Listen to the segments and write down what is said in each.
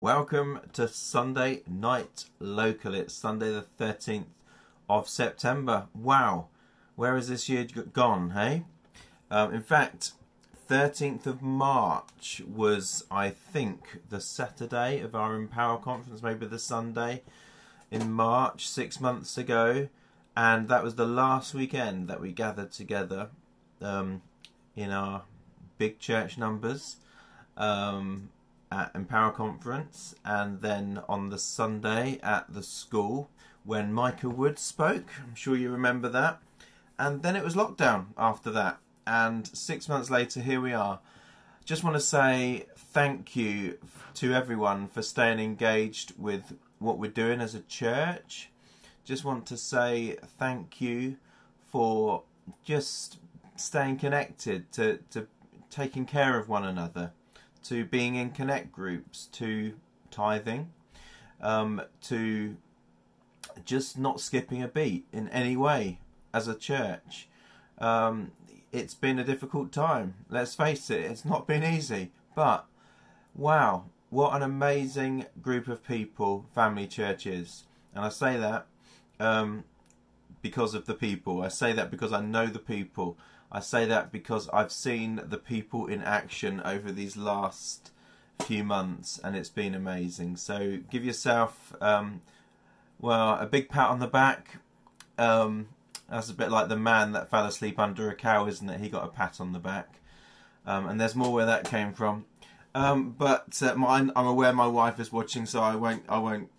Welcome to Sunday Night Local. It's Sunday the 13th of September. Wow, where has this year gone, hey? Um, in fact, 13th of March was, I think, the Saturday of our Empower conference, maybe the Sunday in March, six months ago. And that was the last weekend that we gathered together um, in our big church numbers. Um, at Empower Conference, and then on the Sunday at the school when Micah Wood spoke. I'm sure you remember that. And then it was lockdown after that. And six months later, here we are. Just want to say thank you to everyone for staying engaged with what we're doing as a church. Just want to say thank you for just staying connected, to, to taking care of one another to being in connect groups, to tithing, um, to just not skipping a beat in any way as a church. Um, it's been a difficult time. Let's face it, it's not been easy. But wow, what an amazing group of people Family Church is. And I say that um, because of the people. I say that because I know the people. I say that because I've seen the people in action over these last few months and it's been amazing. So give yourself, um, well, a big pat on the back. Um, that's a bit like the man that fell asleep under a cow, isn't it? He got a pat on the back. Um, and there's more where that came from. Um, but uh, I'm aware my wife is watching, so I won't. I won't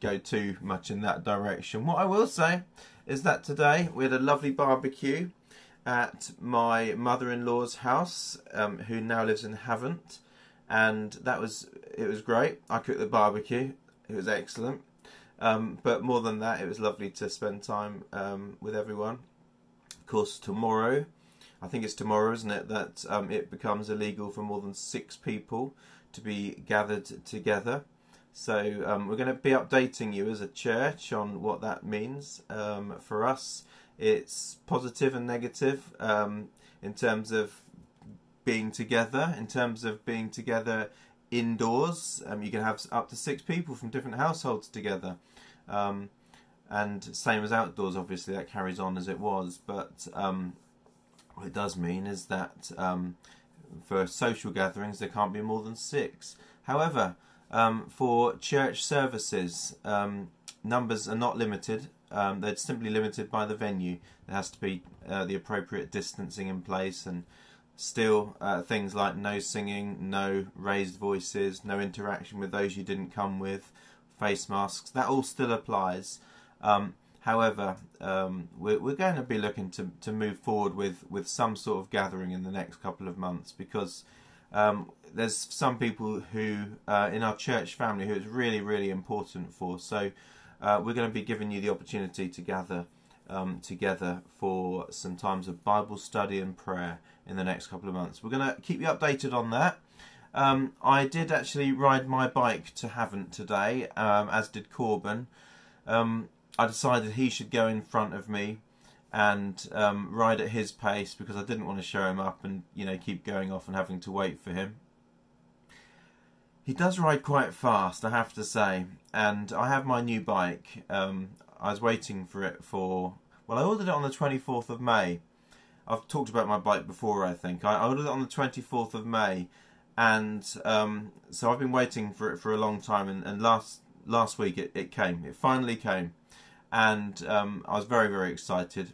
go too much in that direction. What I will say is that today we had a lovely barbecue at my mother-in-law's house, um, who now lives in Havant, and that was it was great. I cooked the barbecue; it was excellent. Um, but more than that, it was lovely to spend time um, with everyone. Of course, tomorrow, I think it's tomorrow, isn't it, that um, it becomes illegal for more than six people to be gathered together. So um, we're going to be updating you as a church on what that means um, for us it's positive and negative um, in terms of being together, in terms of being together indoors. Um, you can have up to six people from different households together. Um, and same as outdoors, obviously, that carries on as it was. But um, what it does mean is that um, for social gatherings, there can't be more than six. However, um, for church services, numbers are not limited. Um, they're simply limited by the venue. There has to be uh, the appropriate distancing in place, and still uh, things like no singing, no raised voices, no interaction with those you didn't come with, face masks. That all still applies. Um, however, um, we're, we're, going to be looking to, to move forward with, with some sort of gathering in the next couple of months because um, there's some people who uh, in our church family who it's really really important for. So uh, we're going to be giving you the opportunity to gather um, together for some times of Bible study and prayer in the next couple of months. We're going to keep you updated on that. Um, I did actually ride my bike to Havant today, um, as did Corbin. Um, I decided he should go in front of me and um, ride at his pace because I didn't want to show him up and you know keep going off and having to wait for him. He does ride quite fast, I have to say, and I have my new bike. Um, I was waiting for it for. Well, I ordered it on the 24th of May. I've talked about my bike before, I think. I ordered it on the 24th of May, and um, so I've been waiting for it for a long time. And, and last last week it, it came. It finally came, and um, I was very very excited.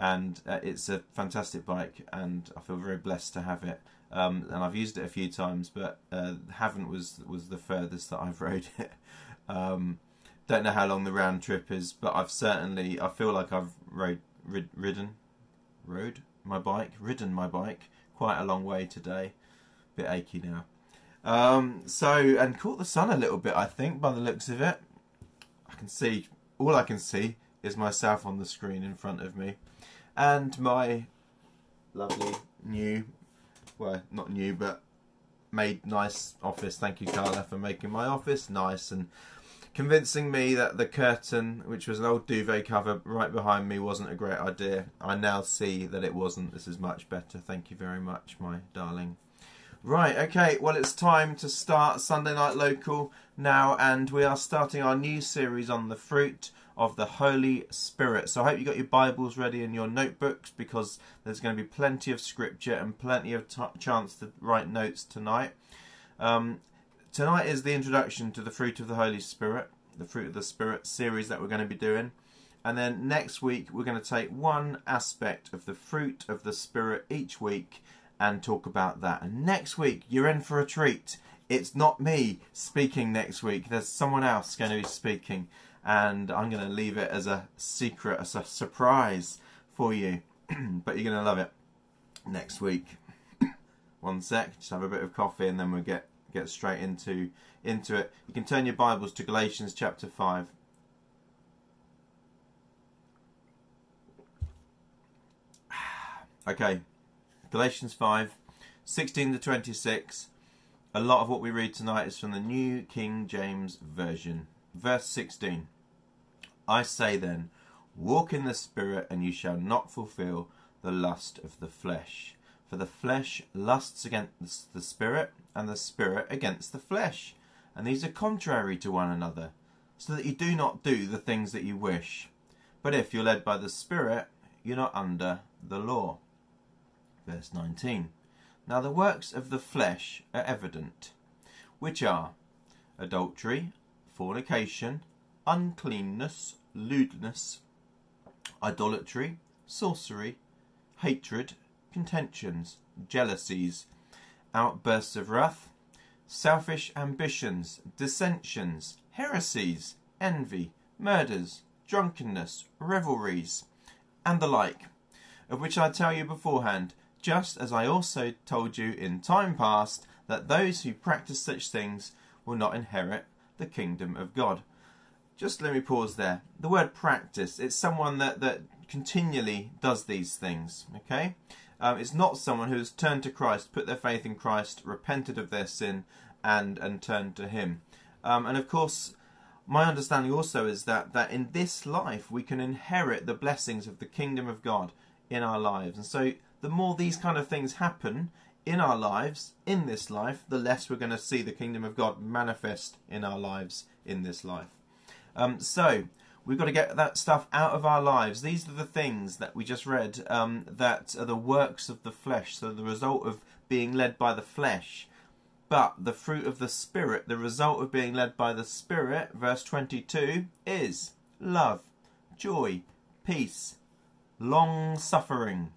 And uh, it's a fantastic bike, and I feel very blessed to have it. Um, and I've used it a few times, but uh, Havant was was the furthest that I've rode it. Um, don't know how long the round trip is, but I've certainly I feel like I've rode rid, ridden, rode my bike, ridden my bike quite a long way today. Bit achy now. Um, so and caught the sun a little bit. I think by the looks of it, I can see all I can see is myself on the screen in front of me, and my lovely new well, not new, but made nice office. Thank you, Carla, for making my office nice and convincing me that the curtain, which was an old duvet cover right behind me, wasn't a great idea. I now see that it wasn't. This is much better. Thank you very much, my darling. Right, okay, well, it's time to start Sunday Night Local now, and we are starting our new series on the fruit of the Holy Spirit. So I hope you got your Bibles ready and your notebooks because there's going to be plenty of scripture and plenty of chance to write notes tonight. Um, tonight is the introduction to the fruit of the Holy Spirit, the fruit of the Spirit series that we're going to be doing. And then next week, we're going to take one aspect of the fruit of the Spirit each week and talk about that. And next week, you're in for a treat. It's not me speaking next week, there's someone else going to be speaking and I'm going to leave it as a secret, as a surprise for you. but you're going to love it next week. One sec, just have a bit of coffee, and then we'll get get straight into into it. You can turn your Bibles to Galatians chapter five. Okay, Galatians 5, 16 to 26. A lot of what we read tonight is from the New King James Version. Verse 16. I say then, walk in the Spirit, and you shall not fulfill the lust of the flesh. For the flesh lusts against the Spirit, and the Spirit against the flesh. And these are contrary to one another, so that you do not do the things that you wish. But if you're led by the Spirit, you're not under the law. Verse 19. Now the works of the flesh are evident, which are adultery, fornication, uncleanness, lewdness, idolatry, sorcery, hatred, contentions, jealousies, outbursts of wrath, selfish ambitions, dissensions, heresies, envy, murders, drunkenness, revelries, and the like, of which I tell you beforehand, just as I also told you in time past, that those who practice such things will not inherit the kingdom of God. Just let me pause there. The word practice, it's someone that, that continually does these things, okay? Um, it's not someone who has turned to Christ, put their faith in Christ, repented of their sin, and, and turned to Him. Um, and of course, my understanding also is that, that in this life we can inherit the blessings of the kingdom of God in our lives. And so the more these kind of things happen in our lives, in this life, the less we're going to see the kingdom of God manifest in our lives in this life. Um, so, we've got to get that stuff out of our lives. These are the things that we just read um, that are the works of the flesh, so the result of being led by the flesh. But the fruit of the Spirit, the result of being led by the Spirit, verse 22, is love, joy, peace, long suffering,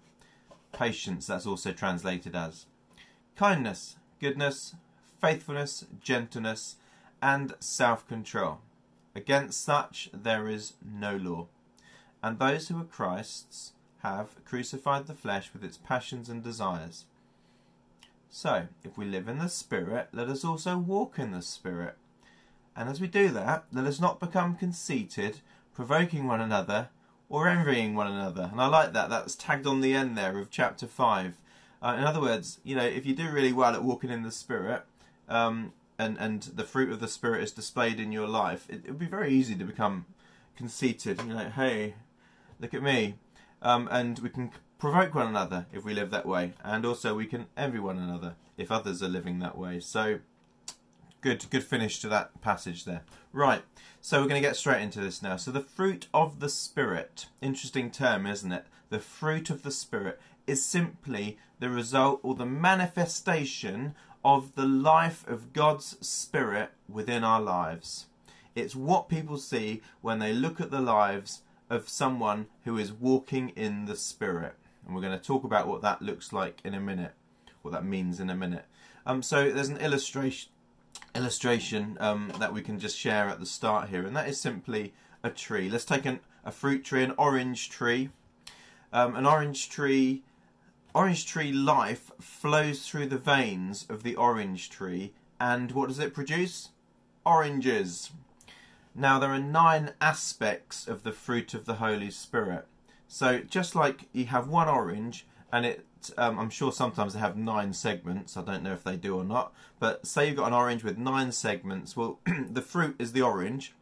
patience, that's also translated as kindness, goodness, faithfulness, gentleness, and self control. Against such there is no law. And those who are Christ's have crucified the flesh with its passions and desires. So, if we live in the Spirit, let us also walk in the Spirit. And as we do that, let us not become conceited, provoking one another, or envying one another. And I like that. That's tagged on the end there of chapter 5. Uh, in other words, you know, if you do really well at walking in the Spirit, um, and, and the fruit of the Spirit is displayed in your life, it, it would be very easy to become conceited. You know, hey, look at me. Um, and we can provoke one another if we live that way. And also we can envy one another if others are living that way. So, good, good finish to that passage there. Right. So we're going to get straight into this now. So the fruit of the Spirit, interesting term, isn't it? The fruit of the Spirit is simply the result or the manifestation of the life of God's Spirit within our lives. It's what people see when they look at the lives of someone who is walking in the Spirit. And we're going to talk about what that looks like in a minute, what that means in a minute. Um, so there's an illustration illustration um, that we can just share at the start here, and that is simply a tree. Let's take an, a fruit tree, an orange tree. Um, an orange tree, orange tree life flows through the veins of the orange tree, and what does it produce? Oranges. Now, there are nine aspects of the fruit of the Holy Spirit. So, just like you have one orange and it um, I'm sure sometimes they have nine segments. I don't know if they do or not. But say you've got an orange with nine segments. Well, the fruit is the orange,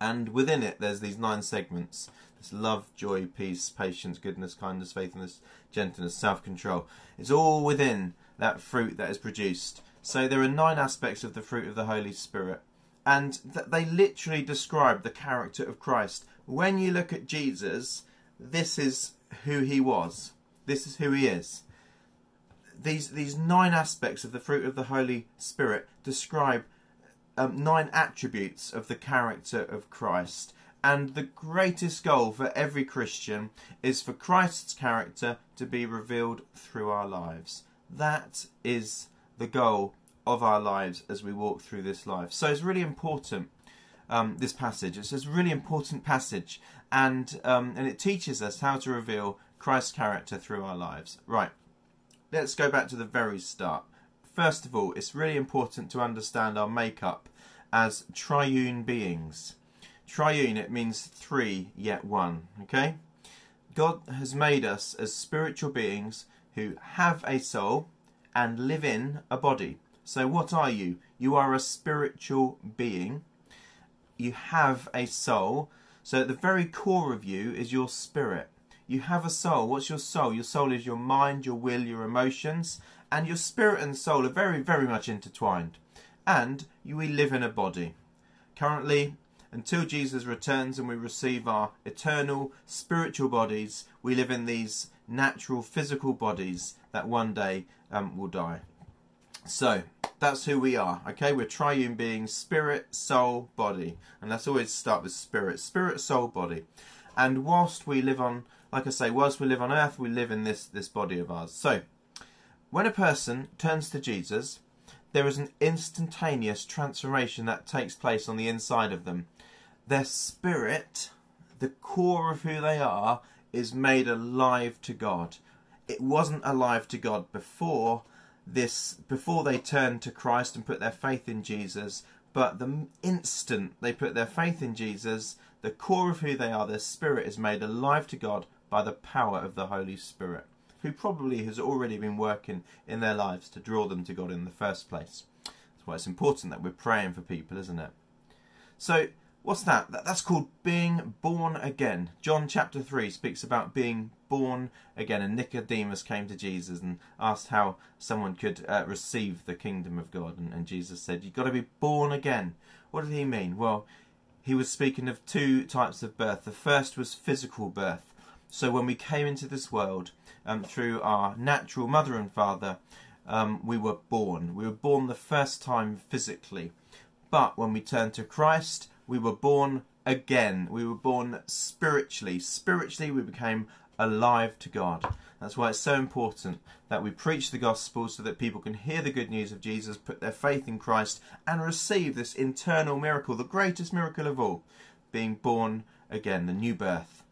and within it there's these nine segments. There's love, joy, peace, patience, goodness, kindness, faithfulness, gentleness, self-control. It's all within that fruit that is produced. So there are nine aspects of the fruit of the Holy Spirit, and th- they literally describe the character of Christ. When you look at Jesus, this is who he was. This is who he is. These these nine aspects of the fruit of the Holy Spirit describe um, nine attributes of the character of Christ. And the greatest goal for every Christian is for Christ's character to be revealed through our lives. That is the goal of our lives as we walk through this life. So it's really important. Um, this passage. It's a really important passage, and um, and it teaches us how to reveal Christ's character through our lives. Right. Let's go back to the very start. First of all, it's really important to understand our makeup as triune beings. Triune, it means three yet one. Okay? God has made us as spiritual beings who have a soul and live in a body. So, what are you? You are a spiritual being. You have a soul. So, at the very core of you is your spirit. You have a soul. What's your soul? Your soul is your mind, your will, your emotions, and your spirit and soul are very, very much intertwined. And you, we live in a body. Currently, until Jesus returns and we receive our eternal spiritual bodies, we live in these natural physical bodies that one day um, will die. So that's who we are. Okay, we're triune beings: spirit, soul, body, and let's always start with spirit. Spirit, soul, body. And whilst we live on, like I say, whilst we live on earth, we live in this this body of ours. So when a person turns to Jesus, there is an instantaneous transformation that takes place on the inside of them. Their spirit, the core of who they are, is made alive to God. It wasn't alive to God before this before they turned to Christ and put their faith in Jesus, but the instant they put their faith in Jesus, the core of who they are, their spirit is made alive to God by the power of the Holy Spirit, who probably has already been working in their lives to draw them to God in the first place. That's why it's important that we're praying for people, isn't it? So What's that? That's called being born again. John chapter 3 speaks about being born again. And Nicodemus came to Jesus and asked how someone could uh, receive the kingdom of God. And, and Jesus said, You've got to be born again. What did he mean? Well, he was speaking of two types of birth. The first was physical birth. So when we came into this world um, through our natural mother and father, um, we were born. We were born the first time physically. But when we turned to Christ, we were born again. We were born spiritually. Spiritually, we became alive to God. That's why it's so important that we preach the gospel so that people can hear the good news of Jesus, put their faith in Christ, and receive this internal miracle, the greatest miracle of all, being born again, the new birth.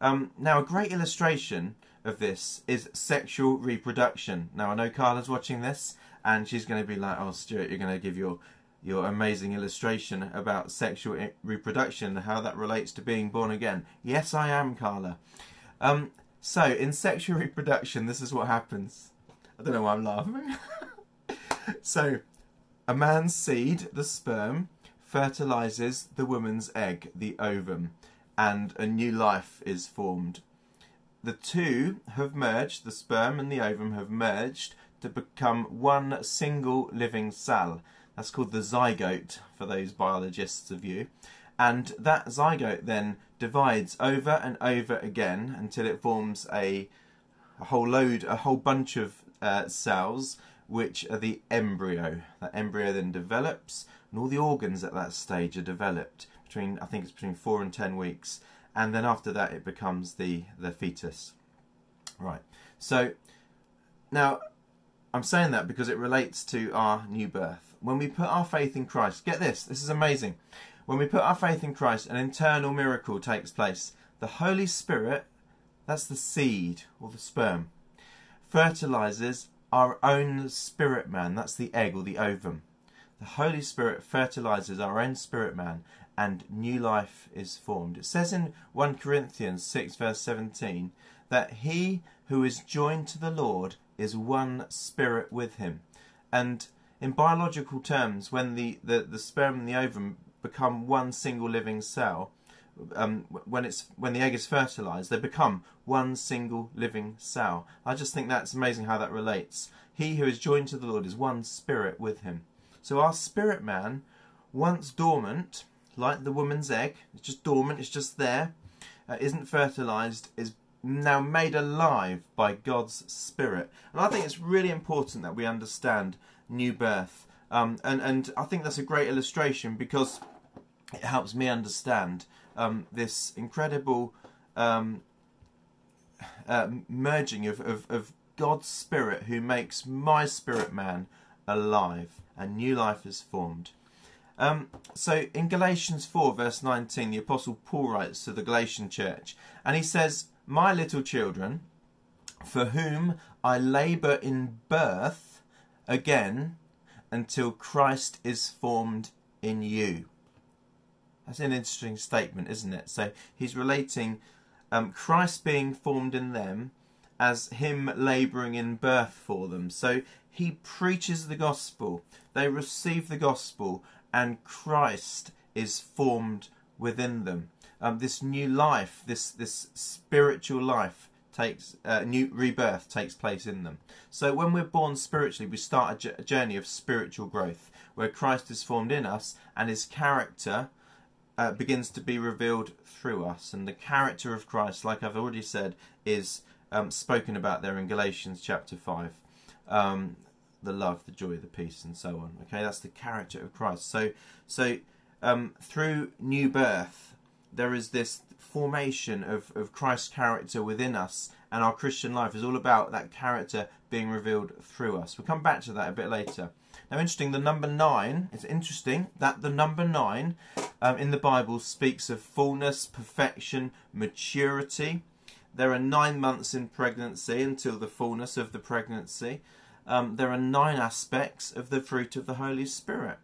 Um, now, a great illustration of this is sexual reproduction. Now, I know Carla's watching this, and she's going to be like, "Oh, Stuart, you're going to give your your amazing illustration about sexual reproduction, and how that relates to being born again. Yes, I am, Carla. Um, so, in sexual reproduction, this is what happens. I don't know why I'm laughing. so, a man's seed, the sperm, fertilizes the woman's egg, the ovum, and a new life is formed. The two have merged, the sperm and the ovum have merged to become one single living cell. That's called the zygote for those biologists of you. And that zygote then divides over and over again until it forms a, a whole load, a whole bunch of uh, cells, which are the embryo. That embryo then develops, and all the organs at that stage are developed between, I think it's between four and ten weeks. And then after that, it becomes the, the fetus. Right. So now I'm saying that because it relates to our new birth. When we put our faith in Christ, get this, this is amazing. When we put our faith in Christ, an internal miracle takes place. The Holy Spirit, that's the seed or the sperm, fertilizes our own spirit man, that's the egg or the ovum. The Holy Spirit fertilizes our own spirit man and new life is formed. It says in 1 Corinthians 6, verse 17, that he who is joined to the Lord is one spirit with him. And in biological terms, when the, the, the sperm and the ovum become one single living cell, um, when it's when the egg is fertilized, they become one single living cell. I just think that's amazing how that relates. He who is joined to the Lord is one spirit with him. So our spirit man, once dormant, like the woman's egg, it's just dormant, it's just there, uh, not fertilized, is now made alive by God's Spirit. And I think it's really important that we understand new birth. Um, and, and I think that's a great illustration because it helps me understand um, this incredible um, uh, merging of, of, of God's Spirit who makes my spirit man alive and new life is formed. Um, so in Galatians 4, verse 19, the Apostle Paul writes to the Galatian church, and he says, My little children, for whom I labour in birth again until Christ is formed in you. That's an interesting statement, isn't it? So he's relating um, Christ being formed in them as him labouring in birth for them. So he preaches the gospel, they receive the gospel, and Christ is formed within them. Um, this new life, this this spiritual life takes uh, new rebirth takes place in them. So when we're born spiritually, we start a, journey of spiritual growth where Christ is formed in us and His character uh, begins to be revealed through us. And the character of Christ, like I've already said, is um, spoken about there in Galatians chapter 5. Um, the love, the joy, the peace, and so on. Okay, that's the character of Christ. So, so um, through new birth, there is this formation of, of Christ's character within us, and our Christian life is all about that character being revealed through us. We'll come back to that a bit later. Now, interesting, the number nine, it's interesting that the number nine um, in the Bible speaks of fullness, perfection, maturity. There are nine months in pregnancy until the fullness of the pregnancy. Um, there are nine aspects of the fruit of the Holy Spirit,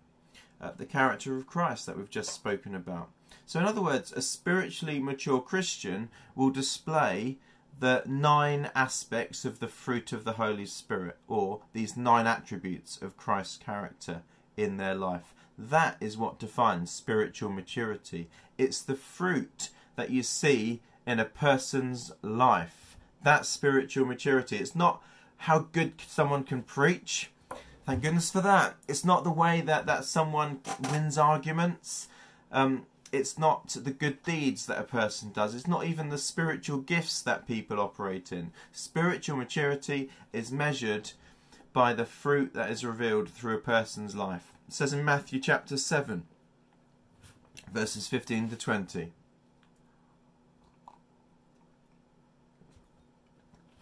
uh, the character of Christ that we've just spoken about. So, in other words, a spiritually mature Christian will display the nine aspects of the fruit of the Holy Spirit, or these nine attributes of Christ's character in their life. That is what defines spiritual maturity. It's the fruit that you see in a person's life. That's spiritual maturity. It's not how good someone can preach. Thank goodness for that. It's not the way that, that someone wins arguments. Um, it's not the good deeds that a person does. It's not even the spiritual gifts that people operate in. Spiritual maturity is measured by the fruit that is revealed through a person's life. It says in Matthew chapter 7, verses 15 to 20.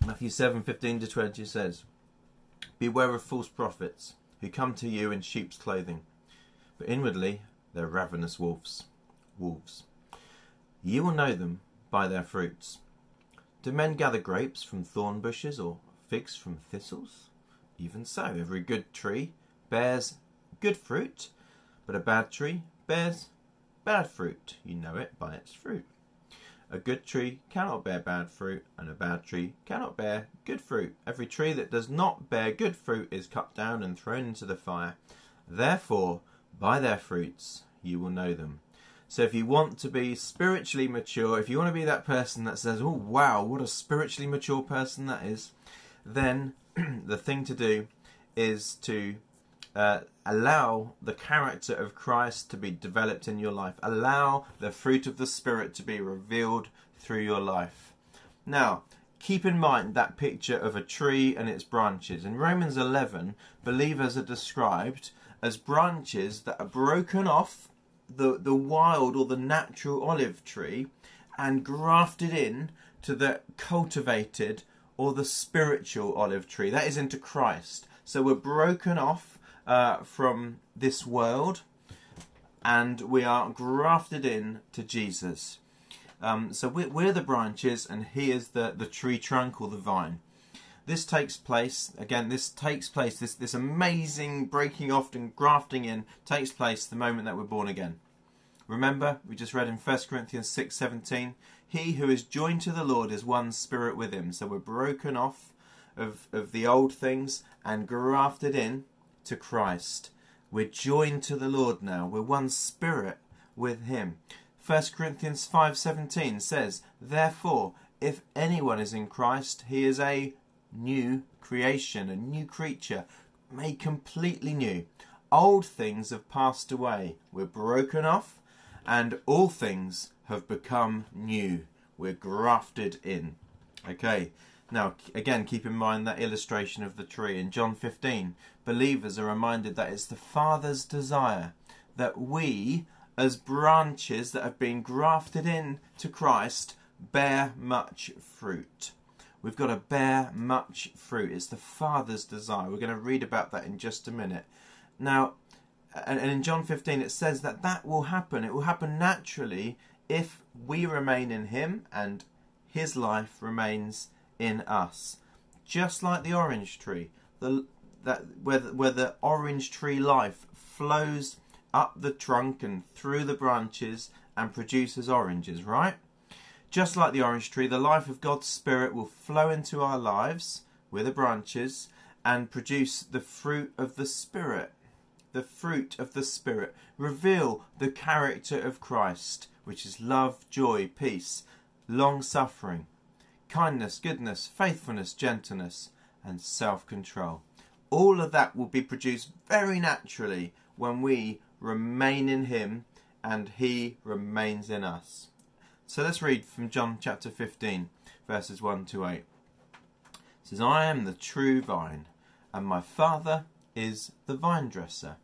Matthew seven fifteen to 20 says, Beware of false prophets who come to you in sheep's clothing, but inwardly they're ravenous wolves wolves. You will know them by their fruits. Do men gather grapes from thorn bushes or figs from thistles? Even so, every good tree bears good fruit, but a bad tree bears bad fruit. You know it by its fruit. A good tree cannot bear bad fruit, and a bad tree cannot bear good fruit. Every tree that does not bear good fruit is cut down and thrown into the fire. Therefore, by their fruits you will know them. So if you want to be spiritually mature, if you want to be that person that says, "Oh wow, what a spiritually mature person that is," then the thing to do is to uh, allow the character of Christ to be developed in your life. Allow the fruit of the Spirit to be revealed through your life. Now, keep in mind that picture of a tree and its branches. In Romans 11, believers are described as branches that are broken off the, the wild or the natural olive tree and grafted in to the cultivated or the spiritual olive tree. That is into Christ. So we're broken off uh, from this world and we are grafted in to Jesus. Um, so we're, we're, the branches and he is the, the tree trunk or the vine. This takes place, again, this takes place, this, this amazing breaking off and grafting in takes place the moment that we're born again. Remember, we just read in 1 Corinthians 6:17, he who is joined to the Lord is one spirit with him. So we're broken off of, of the old things and grafted in to Christ. We're joined to the Lord now. We're one spirit with him. 1 Corinthians 5:17 says, "Therefore, if anyone is in Christ, he is a new creation, a new creature, made completely new. Old things have passed away. We're broken off, and all things have become new. We're grafted in. Okay, now again, keep in mind that illustration of the tree. In John 15, believers are reminded that it's the Father's desire that we, as branches that have been grafted in to Christ, bear much fruit. We've got to bear much fruit. It's the Father's desire. We're going to read about that in just a minute. Now, and in John 15 it says that that will happen. It will happen naturally if we remain in Him and His life remains in us. Just like the orange tree, the, that where the, where the orange tree life flows up the trunk and through the branches and produces oranges, right? Just like the orange tree, the life of God's Spirit will flow into our lives with the branches and produce the fruit of the Spirit. The fruit of the Spirit. Reveal the character of Christ, which is love, joy, peace, long suffering, kindness, goodness, faithfulness, gentleness, and self control. All of that will be produced very naturally when we remain in Him and He remains in us. So let's read from John chapter 15, verses 1 to 8. It says, I am the true vine, and my Father is the vine dresser.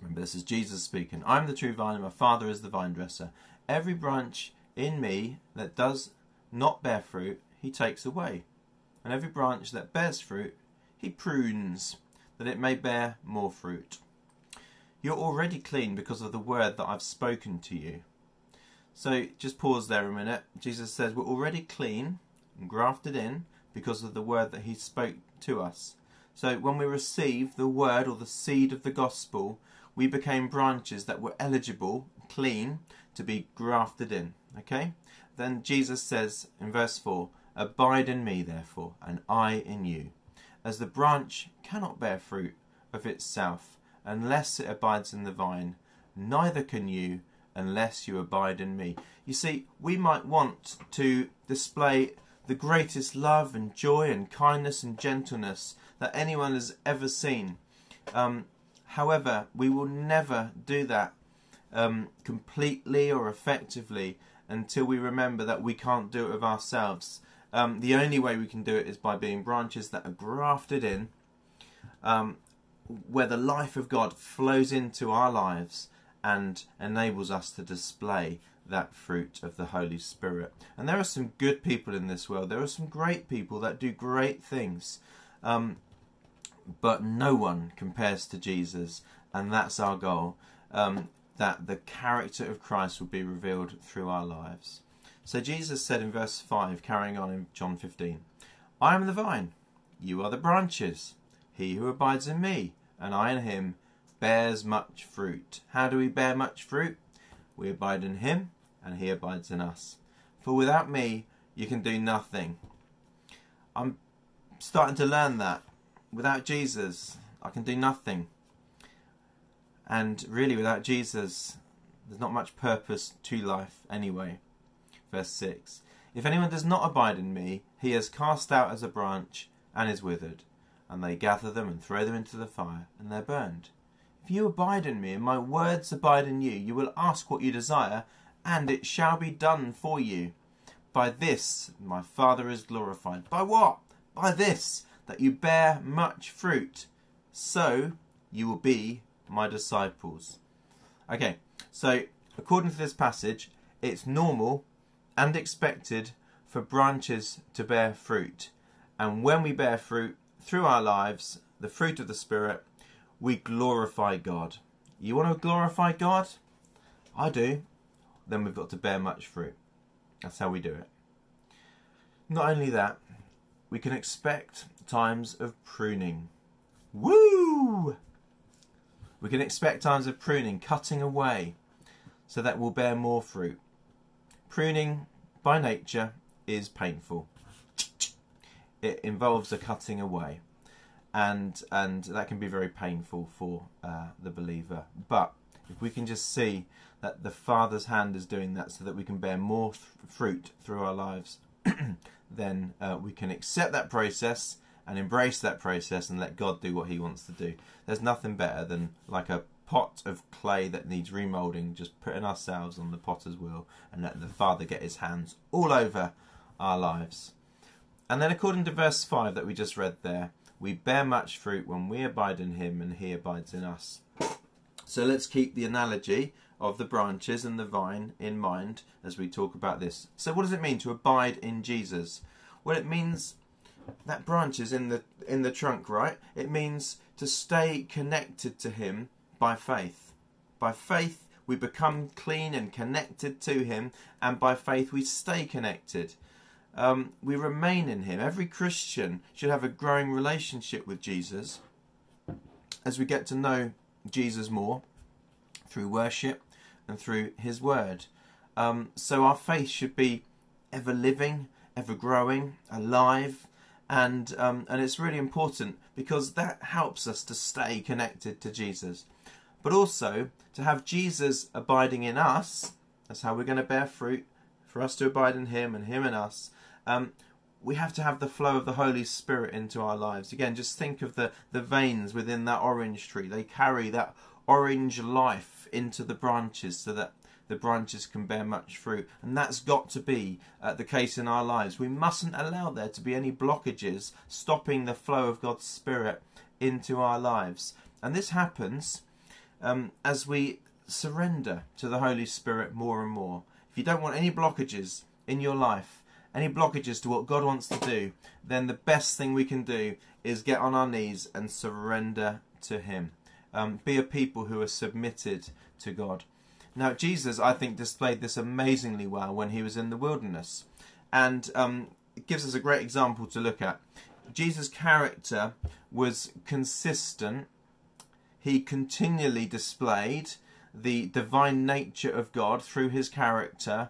Remember, this is Jesus speaking. I am the true vine, and my Father is the vine dresser. Every branch in me that does not bear fruit, he takes away. And every branch that bears fruit, he prunes, that it may bear more fruit. You're already clean because of the word that I've spoken to you. So just pause there a minute. Jesus says we're already clean and grafted in because of the word that he spoke to us. So when we receive the word or the seed of the gospel, we became branches that were eligible, clean, to be grafted in. Okay? Then Jesus says in verse 4 Abide in me, therefore, and I in you. As the branch cannot bear fruit of itself unless it abides in the vine, neither can you unless you abide in me. You see, we might want to display the greatest love and joy and kindness and gentleness that anyone has ever seen. Um, however, we will never do that um, completely or effectively until we remember that we can't do it of ourselves. Um, the only way we can do it is by being branches that are grafted in, um, where the life of God flows into our lives and enables us to display that fruit of the Holy Spirit. And there are some good people in this world. There are some great people that do great things. Um, but no one compares to Jesus, and that's our goal. Um, that the character of Christ will be revealed through our lives. So Jesus said in verse 5, carrying on in John 15, I am the vine, you are the branches. He who abides in me, and I in him, bears much fruit. How do we bear much fruit? We abide in him, and he abides in us. For without me, you can do nothing. I'm starting to learn that. Without Jesus, I can do nothing. And really, without Jesus, there's not much purpose to life anyway. Verse 6 If anyone does not abide in me, he is cast out as a branch and is withered, and they gather them and throw them into the fire, and they're burned. If you abide in me, and my words abide in you, you will ask what you desire, and it shall be done for you. By this my Father is glorified. By what? By this, that you bear much fruit. So you will be my disciples. Okay, so according to this passage, it's normal and expected for branches to bear fruit. And when we bear fruit through our lives, the fruit of the Spirit, we glorify God. You want to glorify God? I do. Then we've got to bear much fruit. That's how we do it. Not only that, we can expect times of pruning. Woo! We can expect times of pruning, cutting away, so that we'll bear more fruit. Pruning, by nature, is painful. It involves a cutting away and and that can be very painful for uh, the believer. But if we can just see that the Father's hand is doing that, so that we can bear more th- fruit through our lives, then uh, we can accept that process and embrace that process and let God do what He wants to do. There's nothing better than like a pot of clay that needs remolding, just putting ourselves on the potter's wheel and letting the Father get His hands all over our lives. And then, according to verse 5 that we just read there, we bear much fruit when we abide in Him and He abides in us. So let's keep the analogy of the branches and the vine in mind as we talk about this. So, what does it mean to abide in Jesus? Well, it means that branch is in the in the trunk, right? It means to stay connected to Him by faith. By faith, we become clean and connected to Him, and by faith, we stay connected. Um, we remain in Him. Every Christian should have a growing relationship with Jesus as we get to know Jesus more through worship and through His Word. Um, so our faith should be ever living, ever growing, alive, and um, and it's really important because that helps us to stay connected to Jesus, but also to have Jesus abiding in us. That's how we're going to bear fruit. For us to abide in Him and Him in us, um, we have to have the flow of the Holy Spirit into our lives. Again, just think of the the veins within that orange tree. They carry that orange life into the branches, so that the branches can bear much fruit. And that's got to be uh, the case in our lives. We mustn't allow there to be any blockages stopping the flow of God's Spirit into our lives. And this happens um, as we surrender to the Holy Spirit more and more. If you don't want any blockages in your life, any blockages to what God wants to do, then the best thing we can do is get on our knees and surrender to Him. Um, be a people who are submitted to God. Now, Jesus, I think, displayed this amazingly well when he was in the wilderness. And um, it gives us a great example to look at. Jesus' character was consistent, he continually displayed the divine nature of God through his character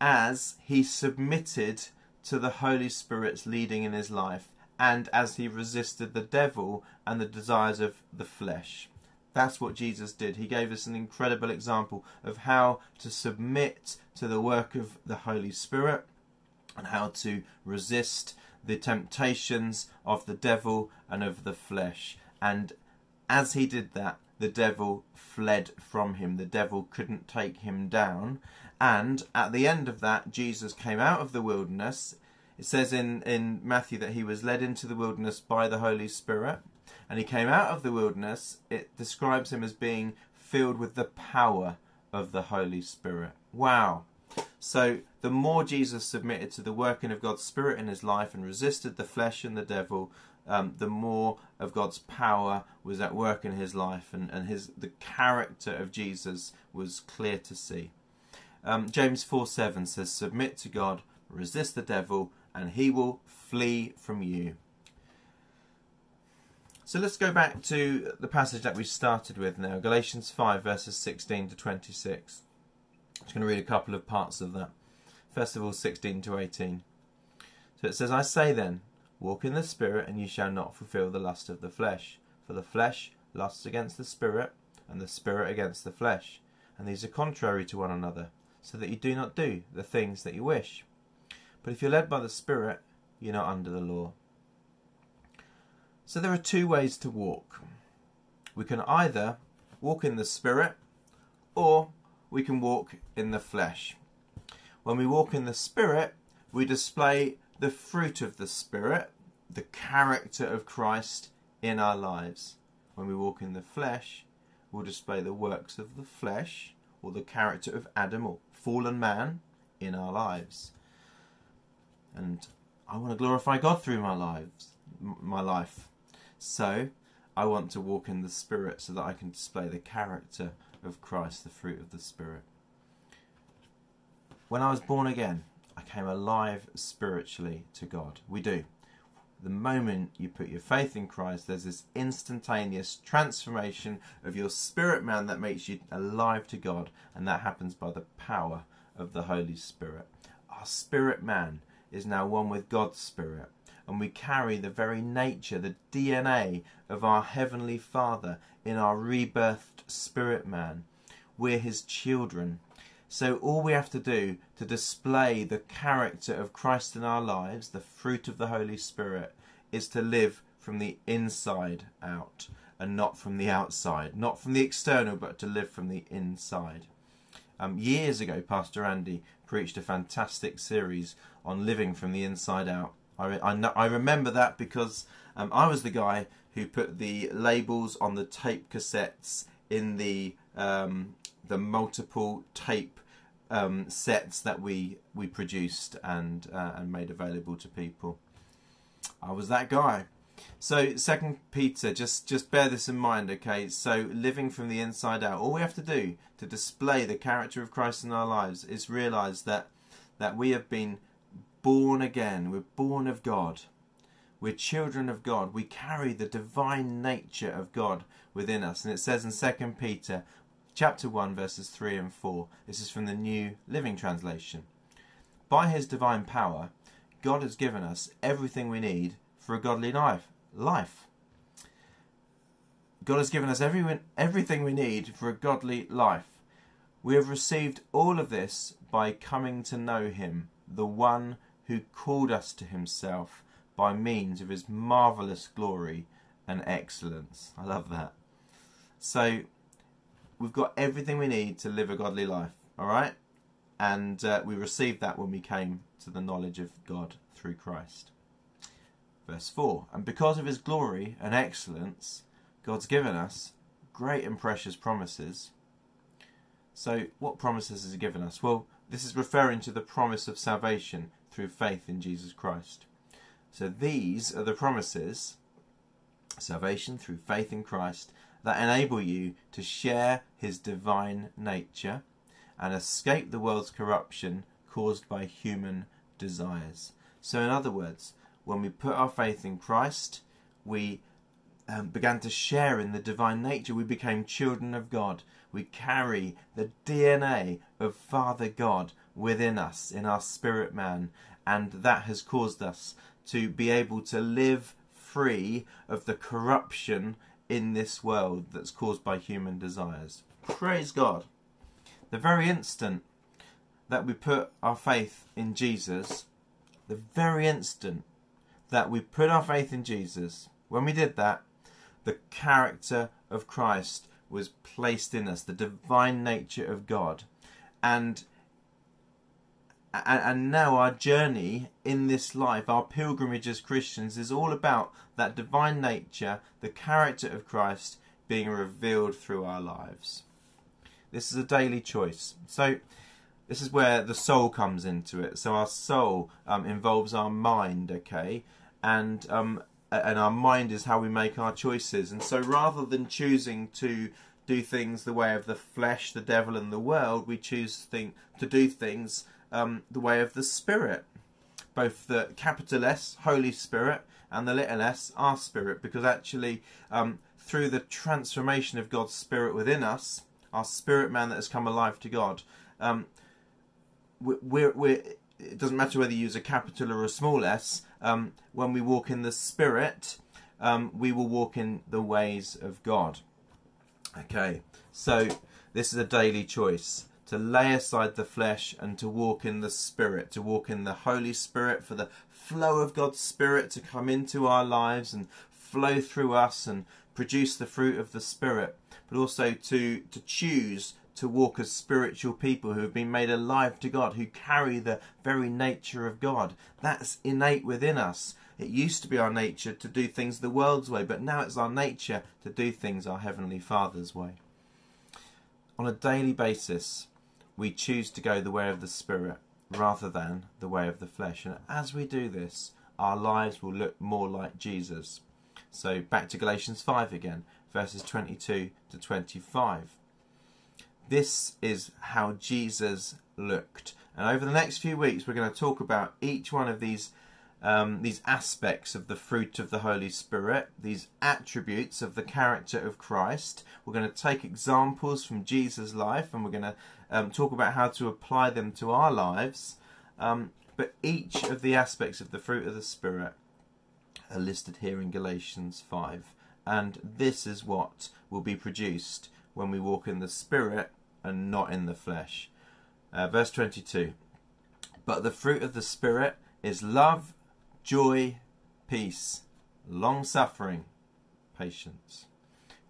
as he submitted to the Holy Spirit's leading in his life and as he resisted the devil and the desires of the flesh. That's what Jesus did. He gave us an incredible example of how to submit to the work of the Holy Spirit and how to resist the temptations of the devil and of the flesh. And as he did that, the devil fled from him. The devil couldn't take him down. And at the end of that, Jesus came out of the wilderness. It says in, in Matthew that he was led into the wilderness by the Holy Spirit and he came out of the wilderness, it describes him as being filled with the power of the Holy Spirit. Wow. So, the more Jesus submitted to the working of God's Spirit in his life and resisted the flesh and the devil, um, the more of God's power was at work in his life, and, and his the character of Jesus was clear to see. Um, James 4 7 says, Submit to God, resist the devil, and he will flee from you. So let's go back to the passage that we started with now, Galatians 5, verses 16 to 26. I'm just going to read a couple of parts of that. First of all, 16 to 18. So it says, I say then, walk in the Spirit, and you shall not fulfill the lust of the flesh. For the flesh lusts against the Spirit, and the Spirit against the flesh. And these are contrary to one another, so that you do not do the things that you wish. But if you're led by the Spirit, you're not under the law. So there are two ways to walk. We can either walk in the Spirit or we can walk in the flesh. When we walk in the Spirit, we display the fruit of the Spirit, the character of Christ in our lives. When we walk in the flesh, we'll display the works of the flesh or the character of Adam or fallen man in our lives. And I want to glorify God through my lives, my life. So I want to walk in the Spirit so that I can display the character of Christ, the fruit of the Spirit. When I was born again, I came alive spiritually to God. We do. The moment you put your faith in Christ, there's this instantaneous transformation of your spirit man that makes you alive to God, and that happens by the power of the Holy Spirit. Our spirit man is now one with God's Spirit and we carry the very nature, the DNA of our Heavenly Father in our rebirthed spirit man. We're His children. So all we have to do to display the character of Christ in our lives, the fruit of the Holy Spirit, is to live from the inside out and not from the outside, not from the external, but to live from the inside. Um, years ago, Pastor Andy preached a fantastic series on living from the inside out. I, I, know, I remember that because um, I was the guy who put the labels on the tape cassettes in the um, the multiple tape um, sets that we we produced and uh, and made available to people. I was that guy. So Second Peter, just just bear this in mind, okay? So living from the inside out, all we have to do to display the character of Christ in our lives is realize that that we have been born again. We're born of God. We're children of God. We carry the divine nature of God within us. And it says in Second Peter chapter 1 verses 3 and 4. This is from the New Living Translation. By his divine power, God has given us everything we need for a godly life. Life. God has given us every, everything we need for a godly life. We have received all of this by coming to know Him, the one who called us to Himself by means of His marvellous glory and excellence. I love that. So, we've got everything we need to live a godly life, alright? And uh, we received that when we came to the knowledge of God through Christ. Verse 4 And because of his glory and excellence, God's given us great and precious promises. So, what promises has he given us? Well, this is referring to the promise of salvation through faith in Jesus Christ. So, these are the promises salvation through faith in Christ that enable you to share his divine nature and escape the world's corruption caused by human desires. So, in other words, when we put our faith in Christ, we um, began to share in the divine nature. We became children of God. We carry the DNA of Father God within us, in our spirit man, and that has caused us to be able to live free of the corruption in this world that's caused by human desires. Praise God. The very instant that we put our faith in Jesus, the very instant that we put our faith in Jesus, when we did that, the character of Christ was placed in us, the divine nature of God. And and, now our journey in this life, our pilgrimage as Christians, is all about that divine nature, the character of Christ being revealed through our lives. This is a daily choice. So, this is where the soul comes into it. So, our soul um, involves our mind, okay? and um, and our mind is how we make our choices. And so, rather than choosing to do things the way of the flesh, the devil, and the world, we choose to, think, to do things um, the way of the Spirit, both the capital S, Holy Spirit, and the little s, our Spirit, because actually, um, through the transformation of God's Spirit within us, our spirit man that has come alive to God, um, we're, we're, it doesn't matter whether you use a capital or a small s, um, when we walk in the Spirit, um, we will walk in the ways of God. Okay, so this is a daily choice to lay aside the flesh and to walk in the Spirit, to walk in the Holy Spirit, for the flow of God's Spirit to come into our lives and flow through us and produce the fruit of the Spirit, but also to, to choose to walk as spiritual people who have been made alive to God, who carry the very nature of God. That's innate within us. It used to be our nature to do things the world's way, but now it's our nature to do things our Heavenly Father's way. On a daily basis, we choose to go the way of the Spirit rather than the way of the flesh. And as we do this, our lives will look more like Jesus. So back to Galatians 5 again, verses 22 to 25. This is how Jesus looked. And over the next few weeks, we're going to talk about each one of these um, these aspects of the fruit of the Holy Spirit, these attributes of the character of Christ. We're going to take examples from Jesus' life and we're going to um, talk about how to apply them to our lives. Um, but each of the aspects of the fruit of the Spirit are listed here in Galatians 5. And this is what will be produced when we walk in the Spirit and not in the flesh. Uh, verse 22. But the fruit of the Spirit is love, joy, peace, long suffering, patience,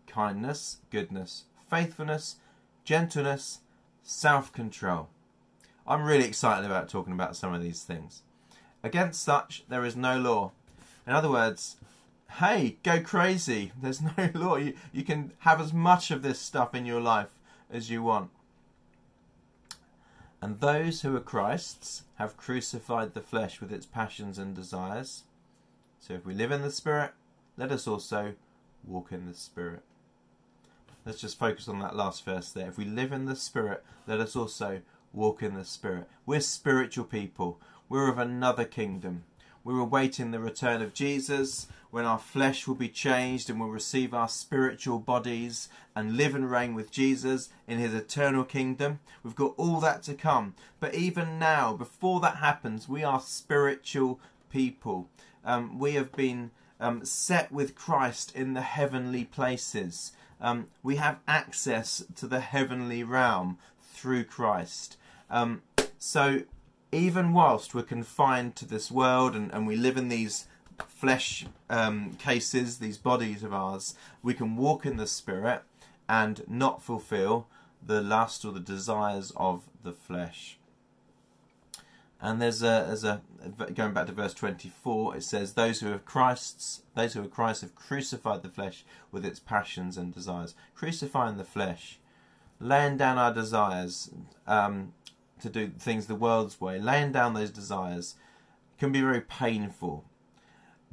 kindness, goodness, faithfulness, gentleness, self control. I'm really excited about talking about some of these things. Against such, there is no law. In other words, hey, go crazy. There's no law. You, you can have as much of this stuff in your life as you want. And those who are Christ's have crucified the flesh with its passions and desires. So if we live in the Spirit, let us also walk in the Spirit. Let's just focus on that last verse there. If we live in the Spirit, let us also walk in the Spirit. We're spiritual people. We're of another kingdom. We're awaiting the return of Jesus when our flesh will be changed and we'll receive our spiritual bodies and live and reign with Jesus in his eternal kingdom. We've got all that to come. But even now, before that happens, we are spiritual people. Um, we have been um, set with Christ in the heavenly places. Um, we have access to the heavenly realm through Christ. Um, so even whilst we're confined to this world and, and we live in these flesh um, cases, these bodies of ours, we can walk in the Spirit and not fulfill the lust or the desires of the flesh. And there's a, there's a going back to verse 24. It says, "Those who have Christ's, those who are Christ have crucified the flesh with its passions and desires." Crucifying the flesh, laying down our desires um, to do things the world's way, laying down those desires, can be very painful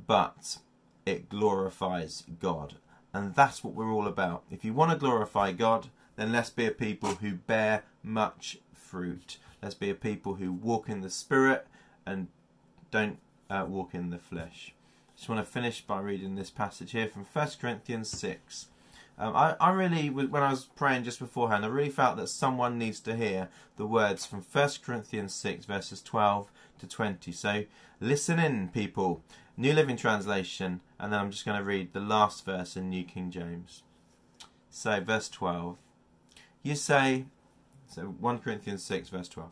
but it glorifies God. And that's what we're all about. If you want to glorify God, then let's be a people who bear much fruit. Let's be a people who walk in the Spirit and don't uh, walk in the flesh. Just want to finish by reading this passage here from 1 Corinthians 6. Um, I, I really, when I was praying just beforehand, I really felt that someone needs to hear the words from 1 Corinthians 6, verses 12 to 20. So listen in, people. New Living Translation, and then I'm just going to read the last verse in New King James. So, verse 12. You say, so 1 Corinthians 6, verse 12.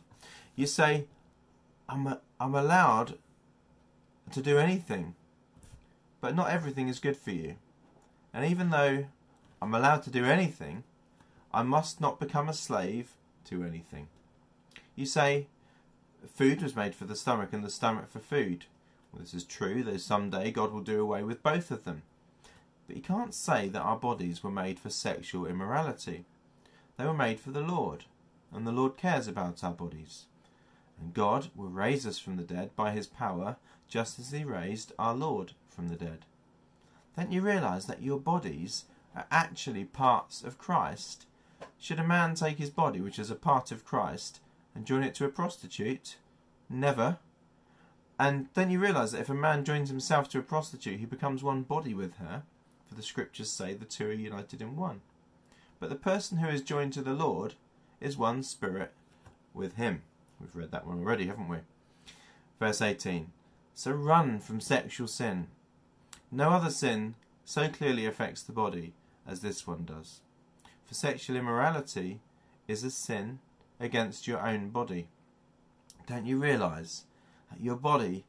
You say, I'm, a, I'm allowed to do anything, but not everything is good for you. And even though I'm allowed to do anything, I must not become a slave to anything. You say, food was made for the stomach and the stomach for food. This is true, though someday God will do away with both of them. But you can't say that our bodies were made for sexual immorality. They were made for the Lord, and the Lord cares about our bodies. And God will raise us from the dead by his power, just as he raised our Lord from the dead. Don't you realize that your bodies are actually parts of Christ? Should a man take his body, which is a part of Christ, and join it to a prostitute? Never. And then you realise that if a man joins himself to a prostitute, he becomes one body with her, for the scriptures say the two are united in one. But the person who is joined to the Lord is one spirit with him. We've read that one already, haven't we? Verse 18 So run from sexual sin. No other sin so clearly affects the body as this one does. For sexual immorality is a sin against your own body. Don't you realise your body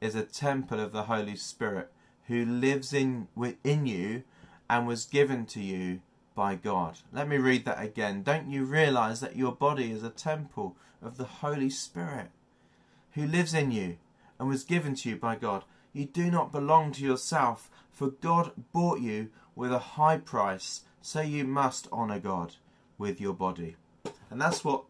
is a temple of the Holy Spirit who lives in within you and was given to you by God. Let me read that again. Don't you realize that your body is a temple of the Holy Spirit who lives in you and was given to you by God? You do not belong to yourself, for God bought you with a high price, so you must honor God with your body. And that's what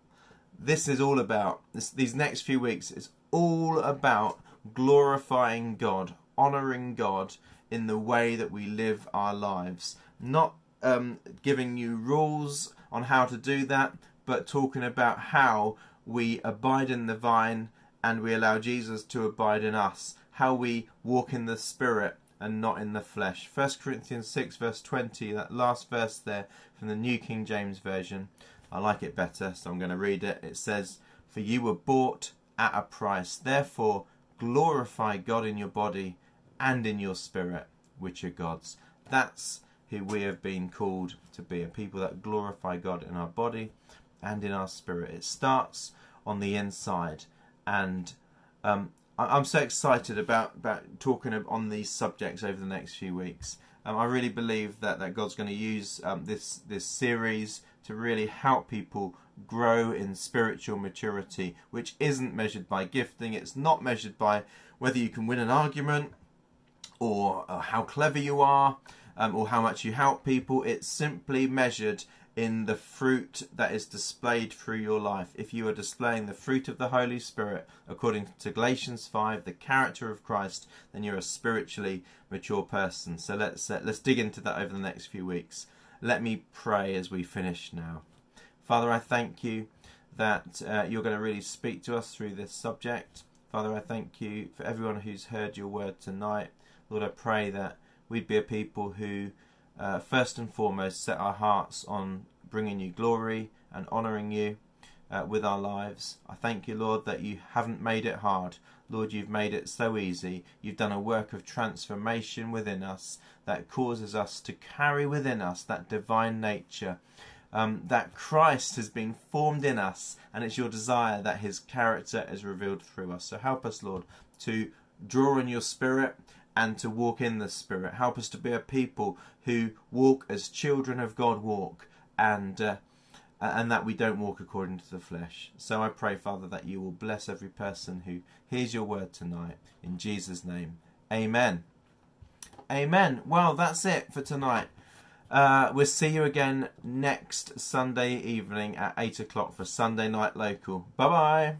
this is all about. This, these next few weeks is all about glorifying God, honouring God in the way that we live our lives. Not um, giving you rules on how to do that, but talking about how we abide in the vine and we allow Jesus to abide in us. How we walk in the Spirit and not in the flesh. 1 Corinthians 6, verse 20, that last verse there from the New King James Version. I like it better, so I'm going to read it. It says, For you were bought at a price. Therefore, glorify God in your body and in your spirit, which are God's. That's who we have been called to be a people that glorify God in our body and in our spirit. It starts on the inside, and um, I- I'm so excited about about talking on these subjects over the next few weeks. Um, I really believe that, that God's going to use um, this this series to really help people grow in spiritual maturity, which isn't measured by gifting. It's not measured by whether you can win an argument or, or how clever you are um, or how much you help people. It's simply measured in the fruit that is displayed through your life. If you are displaying the fruit of the Holy Spirit, according to Galatians 5, the character of Christ, then you're a spiritually mature person. So let's uh, let's dig into that over the next few weeks. Let me pray as we finish now. Father, I thank you that uh, you're going to really speak to us through this subject. Father, I thank you for everyone who's heard your word tonight. Lord, I pray that we'd be a people who, uh, first and foremost, set our hearts on bringing you glory and honouring you uh, with our lives. I thank you, Lord, that you haven't made it hard. Lord, you've made it so easy. You've done a work of transformation within us that causes us to carry within us that divine nature. Um, that Christ has been formed in us, and it's your desire that his character is revealed through us. So help us, Lord, to draw in your spirit and to walk in the Spirit. Help us to be a people who walk as children of God walk, and uh, and that we don't walk according to the flesh. So I pray, Father, that you will bless every person who hears your word tonight. In Jesus' name, Amen. Amen. Well, that's it for tonight. Uh, we'll see you again next Sunday evening at 8 o'clock for Sunday Night Local. Bye bye.